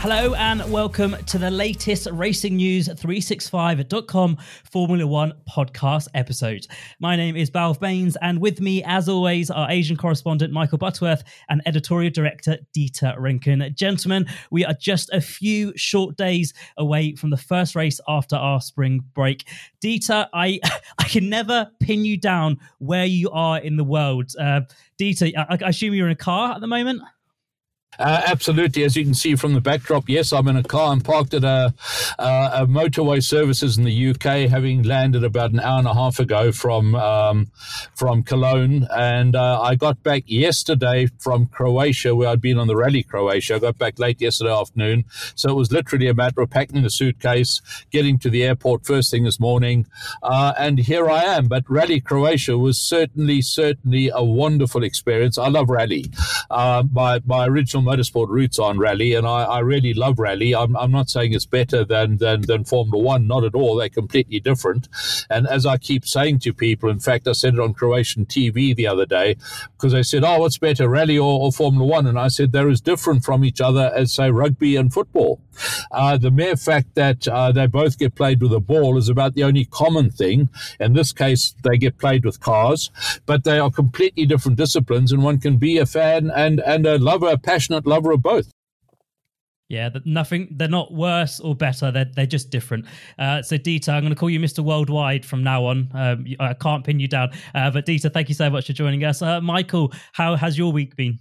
Hello and welcome to the latest Racing News 365.com Formula One podcast episode. My name is Balve Bains, and with me, as always, our Asian correspondent Michael Butterworth and editorial director Dieter Rencken. Gentlemen, we are just a few short days away from the first race after our spring break. Dieter, I, I can never pin you down where you are in the world. Uh, Dieter, I, I assume you're in a car at the moment? Uh, absolutely. As you can see from the backdrop, yes, I'm in a car. I'm parked at a, a motorway services in the UK, having landed about an hour and a half ago from um, from Cologne. And uh, I got back yesterday from Croatia, where I'd been on the Rally Croatia. I got back late yesterday afternoon. So it was literally a matter of packing the suitcase, getting to the airport first thing this morning. Uh, and here I am. But Rally Croatia was certainly, certainly a wonderful experience. I love rally. Uh, my, my original motorsport roots on rally, and I, I really love rally. I'm, I'm, not saying it's better than, than, than Formula One, not at all. They're completely different. And as I keep saying to people, in fact, I said it on Croatian TV the other day, because they said, Oh, what's better, rally or, or Formula One? And I said, They're as different from each other as, say, rugby and football. Uh, the mere fact that uh, they both get played with a ball is about the only common thing. In this case, they get played with cars, but they are completely different disciplines, and one can be a fan and, and a lover, a passionate lover of both. Yeah, nothing. They're not worse or better. They're they're just different. Uh, so, Dieter, I'm going to call you Mr. Worldwide from now on. Um, I can't pin you down. Uh, but Dieter, thank you so much for joining us. Uh, Michael, how has your week been?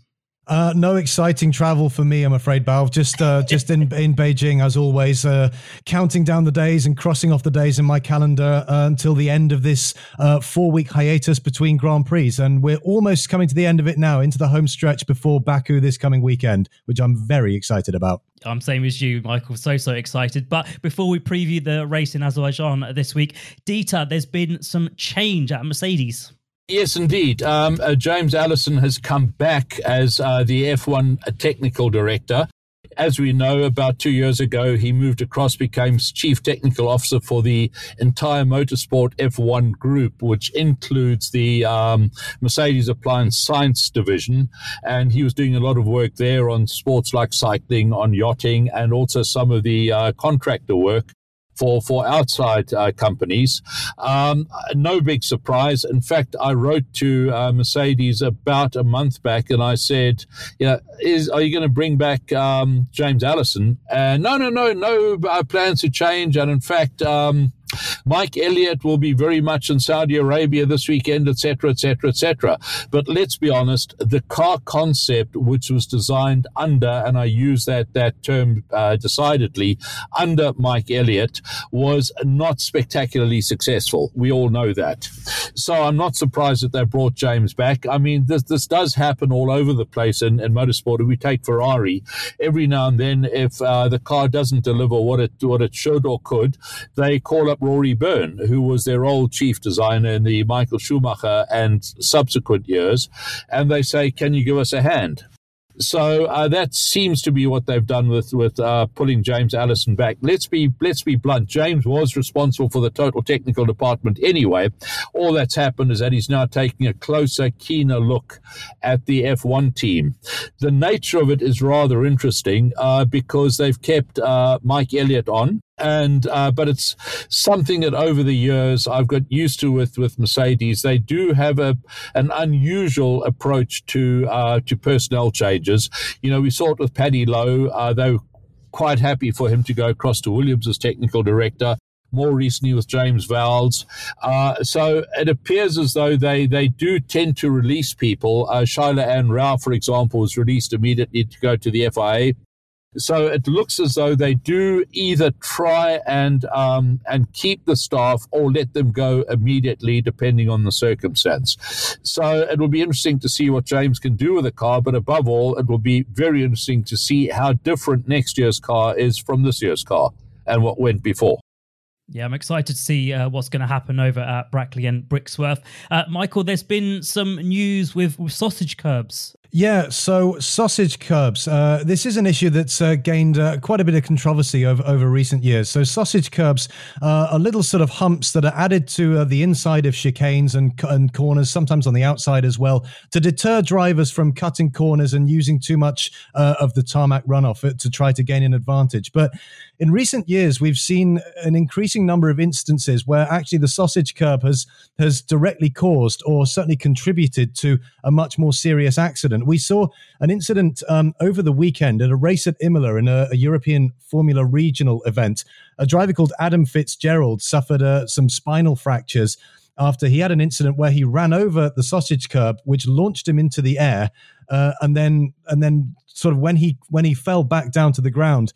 Uh, no exciting travel for me, I'm afraid, Balve. Just uh, just in, in Beijing, as always, uh, counting down the days and crossing off the days in my calendar uh, until the end of this uh, four week hiatus between Grand Prix. And we're almost coming to the end of it now, into the home stretch before Baku this coming weekend, which I'm very excited about. I'm same as you, Michael. So so excited. But before we preview the race in Azerbaijan this week, Dieter, there's been some change at Mercedes. Yes, indeed. Um, uh, James Allison has come back as uh, the F1 technical director. As we know, about two years ago, he moved across, became chief technical officer for the entire motorsport F1 group, which includes the um, Mercedes Applied Science division. And he was doing a lot of work there on sports like cycling, on yachting, and also some of the uh, contractor work for for outside uh, companies. Um, no big surprise. In fact, I wrote to uh, Mercedes about a month back, and I said, "You know, is are you going to bring back um, James Allison?" And no, no, no, no uh, plans to change. And in fact. Um, Mike Elliott will be very much in Saudi Arabia this weekend, etc., etc., etc. But let's be honest, the car concept, which was designed under, and I use that that term uh, decidedly, under Mike Elliott, was not spectacularly successful. We all know that. So I'm not surprised that they brought James back. I mean, this this does happen all over the place in, in motorsport. If we take Ferrari, every now and then, if uh, the car doesn't deliver what it what it should or could, they call up Rory Byrne, who was their old chief designer in the Michael Schumacher and subsequent years, and they say, "Can you give us a hand?" So uh, that seems to be what they've done with with uh, pulling James Allison back. Let's be let's be blunt. James was responsible for the total technical department anyway. All that's happened is that he's now taking a closer, keener look at the F1 team. The nature of it is rather interesting uh, because they've kept uh, Mike Elliott on and uh, but it's something that over the years I've got used to with with Mercedes. They do have a an unusual approach to uh, to personnel changes. You know, we saw it with Paddy Lowe. Uh, they were quite happy for him to go across to Williams as technical director. More recently with James Vowles. Uh, so it appears as though they, they do tend to release people. Uh, Shaila Ann Rao, for example, was released immediately to go to the FIA. So it looks as though they do either try and um, and keep the staff or let them go immediately, depending on the circumstance. So it will be interesting to see what James can do with the car, but above all, it will be very interesting to see how different next year's car is from this year's car and what went before. Yeah, I'm excited to see uh, what's going to happen over at Brackley and Brixworth. Uh, Michael, there's been some news with, with sausage curbs. Yeah, so sausage curbs. Uh, this is an issue that's uh, gained uh, quite a bit of controversy over, over recent years. So, sausage curbs are little sort of humps that are added to uh, the inside of chicanes and, and corners, sometimes on the outside as well, to deter drivers from cutting corners and using too much uh, of the tarmac runoff uh, to try to gain an advantage. But in recent years, we've seen an increasing number of instances where actually the sausage curb has has directly caused or certainly contributed to a much more serious accident. We saw an incident um, over the weekend at a race at Imola in a, a, European Formula Regional event. A driver called Adam Fitzgerald suffered uh, some spinal fractures after he had an incident where he ran over the sausage curb, which launched him into the air, uh, and then and then sort of when he when he fell back down to the ground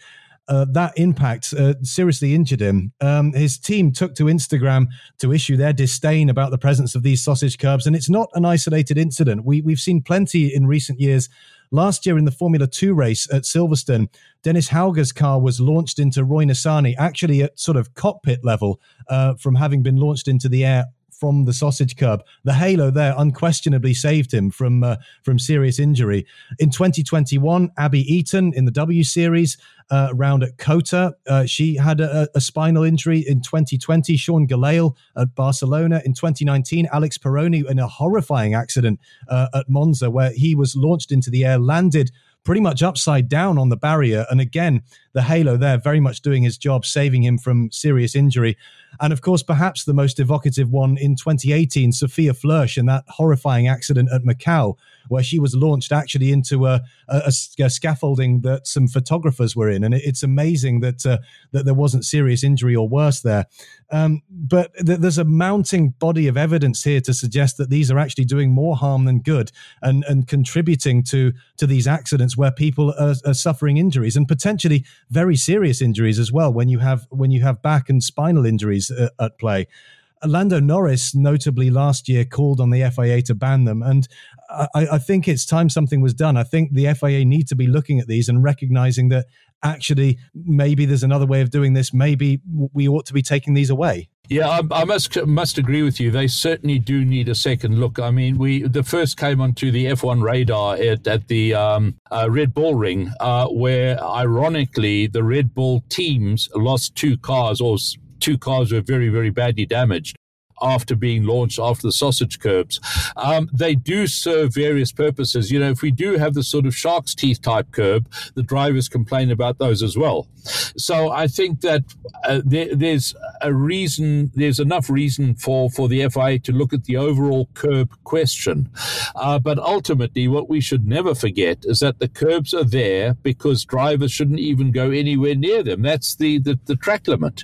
uh, that impact uh, seriously injured him. Um, his team took to Instagram to issue their disdain about the presence of these sausage curbs, and it's not an isolated incident. We, we've seen plenty in recent years. Last year in the Formula 2 race at Silverstone, Dennis Hauger's car was launched into Roy Nissany, actually at sort of cockpit level uh, from having been launched into the air from the sausage curb. The halo there unquestionably saved him from uh, from serious injury. In 2021, Abbie Eaton in the W Series uh, round at COTA, uh, she had a, a, spinal injury. In 2020, Sean Gelael at Barcelona. In 2019, Alex Peroni in a horrifying accident uh, at Monza where he was launched into the air, landed pretty much upside down on the barrier. And again, the halo there very much doing his job, saving him from serious injury. And of course, perhaps the most evocative one in 2018, Sophia Flörsch in that horrifying accident at Macau, where she was launched actually into a, a, a scaffolding that some photographers were in. And it's amazing that, uh, that there wasn't serious injury or worse there. Um, but th- there's a mounting body of evidence here to suggest that these are actually doing more harm than good and, and contributing to, to these accidents where people are, are suffering injuries and potentially very serious injuries as well when you have when you have back and spinal injuries uh, at play. Lando Norris, notably last year, called on the FIA to ban them. And I, I, think it's time something was done. I think the FIA need to be looking at these and recognizing that actually maybe there's another way of doing this. Maybe we ought to be taking these away. Yeah, I, I, must must agree with you. They certainly do need a second look. I mean, we the first came onto the F1 radar at, at the um, uh, Red Bull Ring, uh, where ironically the Red Bull teams lost two cars, or two cars were very very badly damaged after being launched after the sausage curbs. Um, they do serve various purposes. You know, if we do have the sort of shark's teeth type curb, the drivers complain about those as well. So I think that uh, there, there's a reason, there's enough reason for, for the FIA to look at the overall curb question. Uh, but ultimately, what we should never forget is that the curbs are there because drivers shouldn't even go anywhere near them. That's the, the, the track limit.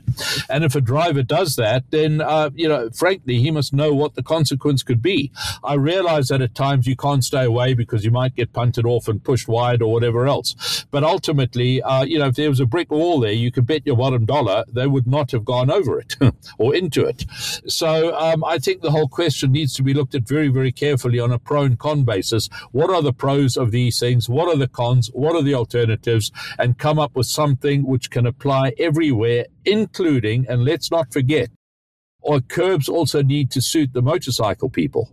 And if a driver does that, then, uh, you know, frankly, he must know what the consequence could be. I realize that at times you can't stay away because you might get punted off and pushed wide or whatever else. But ultimately, uh, you know, if there was a brick wall there, you could bet your bottom dollar they would not have gone over it or into it. So um, I think the whole question needs to be looked at very, very carefully on a pro and con basis. What are the pros of these things? What are the cons? What are the alternatives? And come up with something which can apply everywhere, including, and let's not forget, or curbs also need to suit the motorcycle people.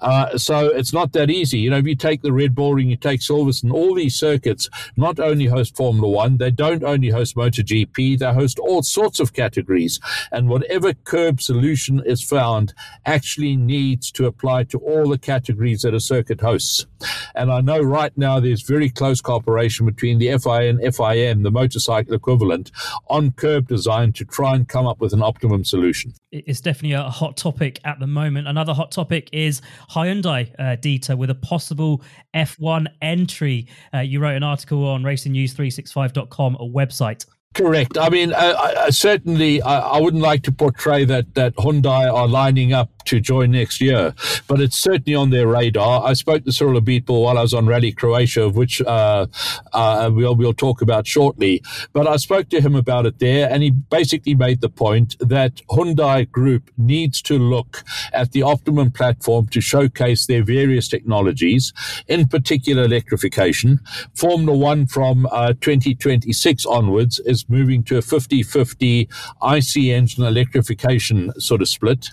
Uh, so it's not that easy. You know, if you take the Red Bull Ring, you take Silverstone, all these circuits not only host Formula One, they don't only host MotoGP, they host all sorts of categories. And whatever curb solution is found actually needs to apply to all the categories that a circuit hosts. And I know right now there's very close cooperation between the FIA and FIM, the motorcycle equivalent, on curb design to try and come up with an optimum solution. It's definitely a hot topic at the moment. Another hot topic is Hyundai uh, with a possible F1 entry. Uh, you wrote an article on racingnews365.com, a website. Correct. I mean, I, I certainly, I, I, wouldn't like to portray that that Hyundai are lining up to join next year, but it's certainly on their radar. I spoke to Cyril Abiteboul while I was on Rally Croatia, of which uh, uh, we'll we'll talk about shortly. But I spoke to him about it there, and he basically made the point that Hyundai Group needs to look at the optimum platform to showcase their various technologies, in particular electrification. Formula One from uh, 2026 onwards is moving to a 50 50 IC engine electrification sort of split.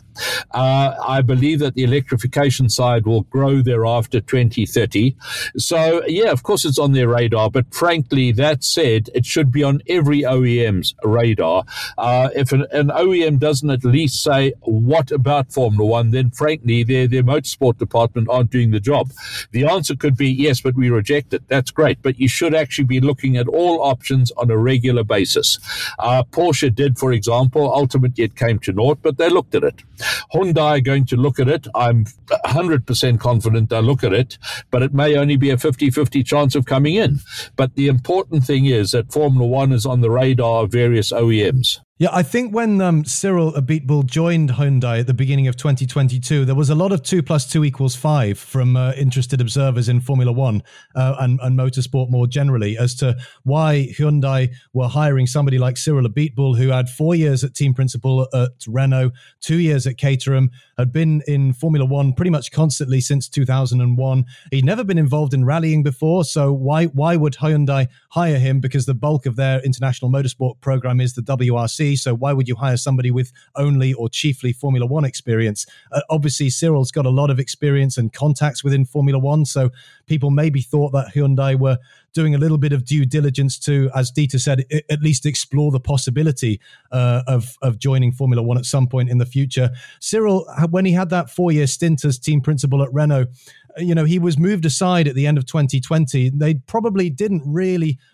Uh, I believe that the electrification side will grow thereafter 2030. So, yeah, of course, it's on their radar. But frankly, that said, it should be on every OEM's radar. Uh, if an, an, OEM doesn't at least say, what about Formula One, then frankly, their, their motorsport department aren't doing the job. The answer could be, yes, but we reject it. That's great. But you should actually be looking at all options on a regular basis. Uh, Porsche did, for example. Ultimately, it came to naught, but they looked at it. Hyundai are going to look at it. I'm 100% confident they'll look at it, but it may only be a 50 50 chance of coming in. But the important thing is that Formula One is on the radar of various OEMs. Yeah, I think when um, Cyril Abiteboul joined Hyundai at the beginning of 2022, there was a lot of two plus two equals five from uh, interested observers in Formula One uh, and, and motorsport more generally as to why Hyundai were hiring somebody like Cyril Abiteboul, who had four years at team principal at Renault, two years at Caterham, had been in Formula One pretty much constantly since 2001. He'd never been involved in rallying before, so why why would Hyundai hire him? Because the bulk of their international motorsport program is the WRC so why would you hire somebody with only or chiefly Formula One experience? Uh, obviously, Cyril's got a lot of experience and contacts within Formula One. So people maybe thought that Hyundai were doing a little bit of due diligence to, as Dieter said, at least explore the possibility uh, of of joining Formula One at some point in the future. Cyril, when he had that four year stint as team principal at Renault, you know, he was moved aside at the end of 2020. They probably didn't really uh,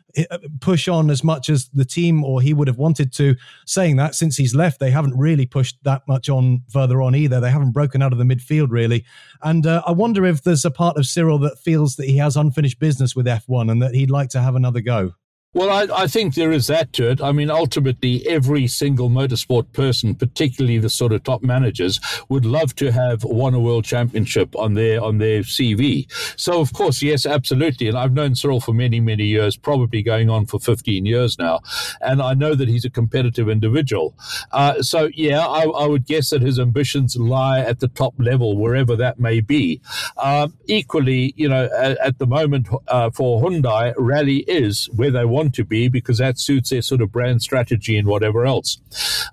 push on as much as the team or he would have wanted to. Saying that, since he's left, they haven't really pushed that much on further on either. They haven't broken out of the midfield really. And uh, I wonder if there's a part of Cyril that feels that he has unfinished business with F1 and that he'd like to have another go. Well, I, I, think there is that to it. I mean, ultimately, every single motorsport person, particularly the sort of top managers, would love to have won a world championship on their on their CV. So, of course, yes, absolutely. And I've known Cyril for many, many years, probably going on for 15 years now, and I know that he's a competitive individual. Uh, so, yeah, I, I, would guess that his ambitions lie at the top level, wherever that may be. Um, equally, you know, at, at the moment uh, for Hyundai, rally is where they want want to be because that suits their sort of brand strategy and whatever else.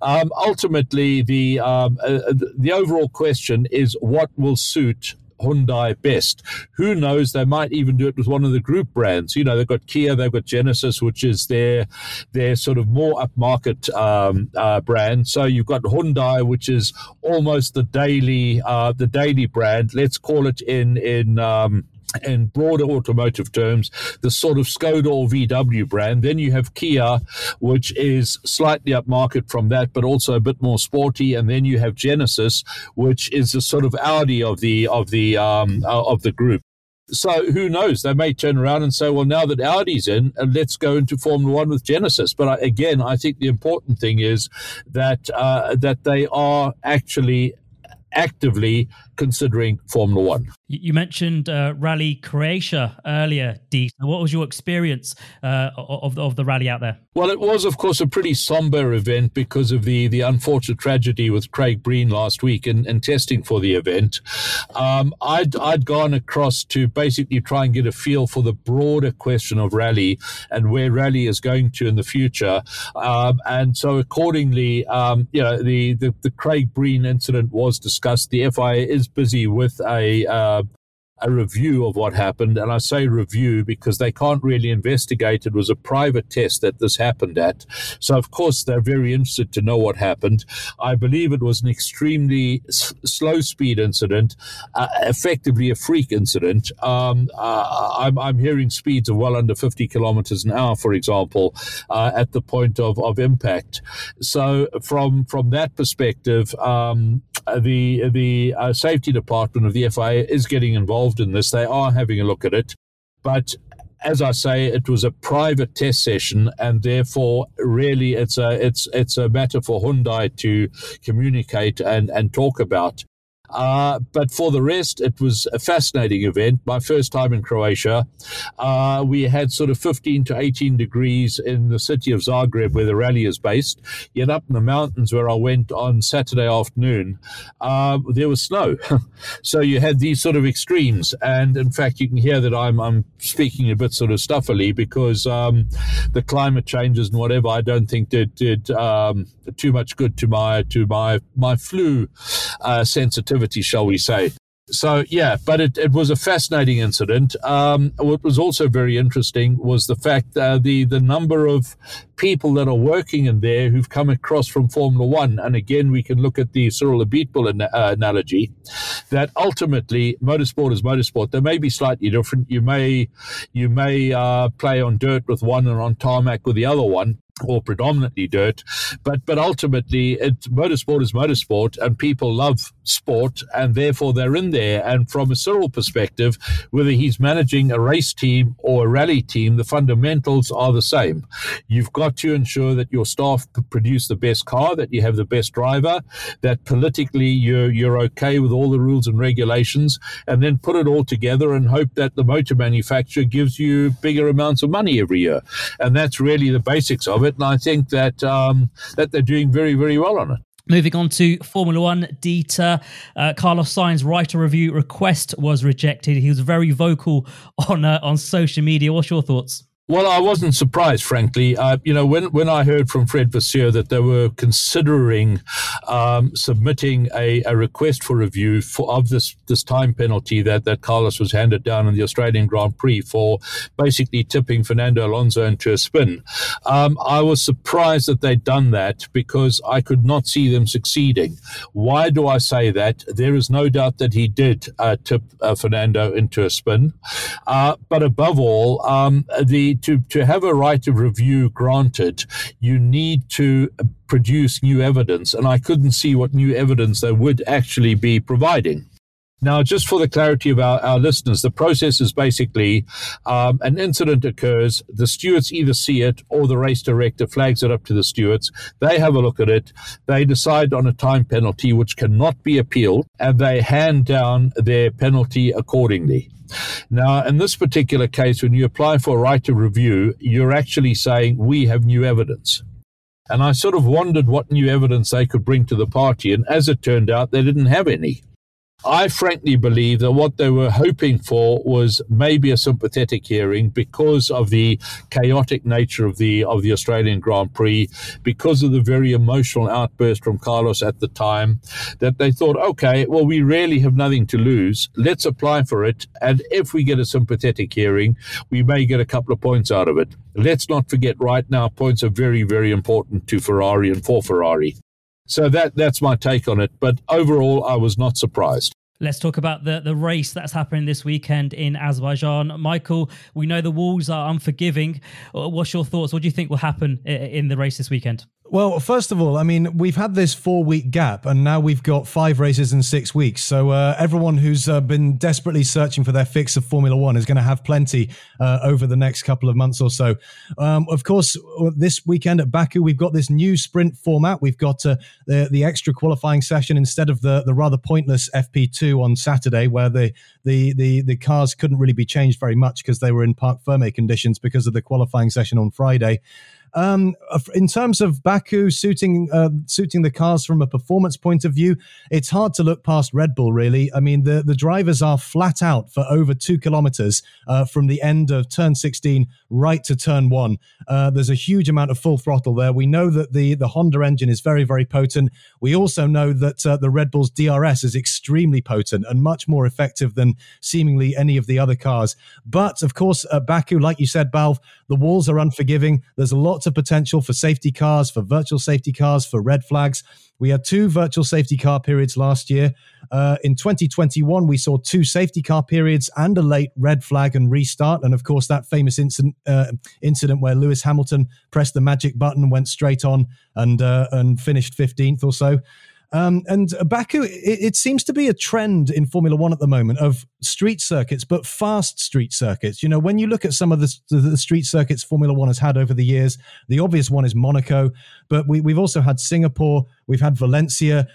Um, ultimately, the um, uh, the overall question is what will suit Hyundai best. Who knows? They might even do it with one of the group brands. You know, they've got Kia, they've got Genesis, which is their their sort of more upmarket um, uh, brand. So you've got Hyundai, which is almost the daily uh, the daily brand. Let's call it in in um, in broader automotive terms, the sort of Skoda or VW brand. Then you have Kia, which is slightly upmarket from that, but also a bit more sporty. And then you have Genesis, which is the sort of Audi of the of the um, uh, of the group. So who knows? They may turn around and say, "Well, now that Audi's in, uh, let's go into Formula One with Genesis." But I, again, I think the important thing is that uh, that they are actually actively considering Formula One. You mentioned uh, Rally Croatia earlier, Dee. What was your experience uh, of, of the rally out there? Well, it was, of course, a pretty somber event because of the, the unfortunate tragedy with Craig Breen last week and, and testing for the event. Um, I'd, I'd gone across to basically try and get a feel for the broader question of rally and where rally is going to in the future. Um, and so, accordingly, um, you know, the, the, the Craig Breen incident was discussed. The FIA is busy with a uh, a review of what happened. And I say review because they can't really investigate. It was a private test that this happened at. So, of course, they're very interested to know what happened. I believe it was an extremely s- slow speed incident, uh, effectively a freak incident. Um, uh, I'm, I'm, hearing speeds of well under 50 kilometers an hour, for example, uh, at the point of, of impact. So, from, from that perspective, um, the, the uh, safety department of the FIA is getting involved involved in this. They are having a look at it. But as I say, it was a private test session, and therefore, really, it's a it's it's a matter for Hyundai to communicate and and talk about. Uh, but for the rest, it was a fascinating event. My first time in Croatia. Uh, we had sort of 15 to 18 degrees in the city of Zagreb, where the rally is based. Yet up in the mountains where I went on Saturday afternoon, uh, there was snow. so you had these sort of extremes. And in fact, you can hear that I'm, I'm speaking a bit sort of stuffily because um, the climate changes and whatever I don't think did, did um, too much good to my to my my flu uh, sensitivity, shall we say. So yeah, but it, it was a fascinating incident. Um, what was also very interesting was the fact uh, the the number of people that are working in there who've come across from Formula One, and again we can look at the Cyril Abiteboul an- uh, analogy, that ultimately motorsport is motorsport. They may be slightly different. You may you may uh, play on dirt with one and on tarmac with the other one, or predominantly dirt, but but ultimately, it, motorsport is motorsport, and people love sport, and therefore they're in there. And from a Cyril perspective, whether he's managing a race team or a rally team, the fundamentals are the same. You've got to ensure that your staff produce the best car, that you have the best driver, that politically you're you're okay with all the rules and regulations, and then put it all together and hope that the motor manufacturer gives you bigger amounts of money every year. And that's really the basics of it it, and I think that um, that they're doing very, very well on it. Moving on to Formula One, Dieter. Uh, Carlos Sainz right of review request was rejected. He was very vocal on uh, on social media. What's your thoughts? Well, I wasn't surprised, frankly. Uh, you know, when, when I heard from Fred Vasseur that they were considering um, submitting a, a request for review for, of this this time penalty that, that Carlos was handed down in the Australian Grand Prix for basically tipping Fernando Alonso into a spin, um, I was surprised that they'd done that because I could not see them succeeding. Why do I say that? There is no doubt that he did uh, tip uh, Fernando into a spin, uh, but above all, um, the to, to have a right of review granted, you need to produce new evidence. And I couldn't see what new evidence they would actually be providing. Now, just for the clarity of our, our listeners, the process is basically um, an incident occurs, the stewards either see it or the race director flags it up to the stewards. They have a look at it, they decide on a time penalty which cannot be appealed, and they hand down their penalty accordingly. Now, in this particular case, when you apply for a right to review, you're actually saying we have new evidence. And I sort of wondered what new evidence they could bring to the party. And as it turned out, they didn't have any. I frankly believe that what they were hoping for was maybe a sympathetic hearing because of the chaotic nature of the of the Australian Grand Prix, because of the very emotional outburst from Carlos at the time, that they thought, okay, well, we really have nothing to lose. Let's apply for it, and if we get a sympathetic hearing, we may get a couple of points out of it. Let's not forget, right now, points are very, very important to Ferrari and for Ferrari. So that that's my take on it. But overall, I was not surprised. Let's talk about the, the race that's happening this weekend in Azerbaijan. Michael, we know the walls are unforgiving. Uh, what's your thoughts? What do you think will happen in the race this weekend? Well, first of all, I mean, we've had this four week gap and now we've got five races in six weeks. So uh, everyone who's uh, been desperately searching for their fix of Formula One is going to have plenty uh, over the next couple of months or so. Um, of course, this weekend at Baku, we've got this new sprint format. We've got uh, the, the extra qualifying session instead of the, the rather pointless FP2 on Saturday, where the, the, the, the cars couldn't really be changed very much because they were in parc ferme conditions because of the qualifying session on Friday. Um, in terms of Baku suiting uh, suiting the cars from a performance point of view, it's hard to look past Red Bull. Really, I mean the the drivers are flat out for over two kilometers uh, from the end of turn 16 right to turn one. Uh, there's a huge amount of full throttle there. We know that the the Honda engine is very very potent. We also know that uh, the Red Bull's DRS is extremely potent and much more effective than seemingly any of the other cars. But of course, at Baku, like you said, Balve, the walls are unforgiving. There's a lot of potential for safety cars, for virtual safety cars, for red flags. We had two virtual safety car periods last year. Uh, in 2021, we saw two safety car periods and a late red flag and restart. And of course, that famous incident, uh, incident where Lewis Hamilton pressed the magic button, went straight on, and uh, and finished 15th or so. Um, and Baku, it, it, seems to be a trend in Formula One at the moment of street circuits, but fast street circuits. You know, when you look at some of the, the street circuits Formula One has had over the years, the obvious one is Monaco, but we, we've also had Singapore, we've had Valencia,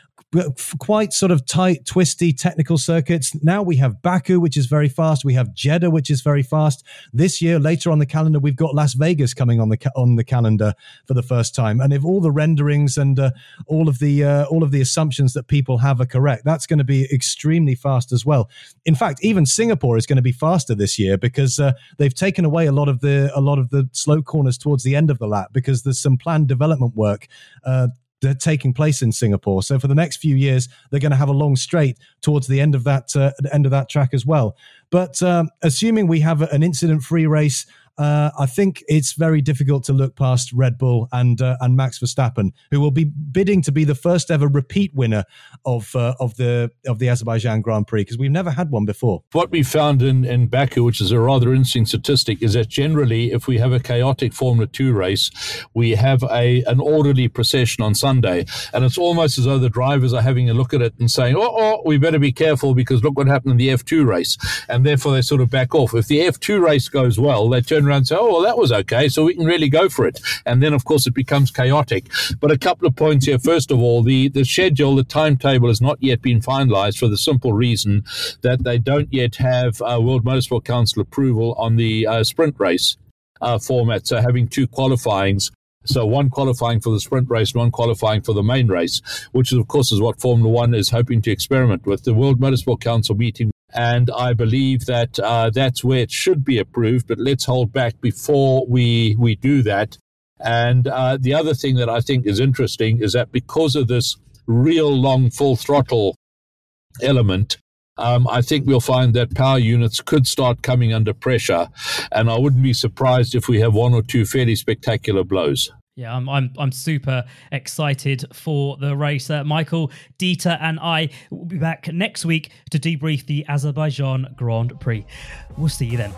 quite sort of tight, twisty technical circuits. Now we have Baku, which is very fast. We have Jeddah, which is very fast. This year, later on the calendar, we've got Las Vegas coming on the ca- on the calendar for the first time. And if all the renderings and uh, all of the uh, all of the assumptions that people have are correct, that's going to be extremely fast as well. In fact, even Singapore is going to be faster this year because uh, they've taken away a lot of the a lot of the slow corners towards the end of the lap because there's some planned development work uh, they're taking place in Singapore. So for the next few years, they're going to have a long straight towards the end of that uh, end of that track as well. But um, assuming we have an incident-free race, uh, I think it's very difficult to look past Red Bull and uh, and Max Verstappen, who will be bidding to be the first ever repeat winner of uh, of the of the Azerbaijan Grand Prix because we've never had one before. What we found in in Baku, which is a rather interesting statistic, is that generally, if we have a chaotic Formula Two race, we have a an orderly procession on Sunday, and it's almost as though the drivers are having a look at it and saying, "Oh, oh we better be careful because look what happened in the F2 race," and therefore they sort of back off. If the F2 race goes well, they turn around and say, oh, well, that was okay. So we can really go for it. And then, of course, it becomes chaotic. But a couple of points here. First of all, the, the schedule, the timetable has not yet been finalized for the simple reason that they don't yet have uh, World Motorsport Council approval on the uh, sprint race uh, format. So having two qualifyings so one qualifying for the sprint race, one qualifying for the main race, which of course is what Formula One is hoping to experiment with. The World Motorsport Council meeting and I believe that uh, that's where it should be approved. But let's hold back before we we do that. And uh, the other thing that I think is interesting is that because of this real long full throttle element, um, I think we'll find that power units could start coming under pressure, and I wouldn't be surprised if we have one or two fairly spectacular blows. Yeah, I'm I'm I'm super excited for the race. Uh, Michael, Dieter, and I will be back next week to debrief the Azerbaijan Grand Prix. We'll see you then.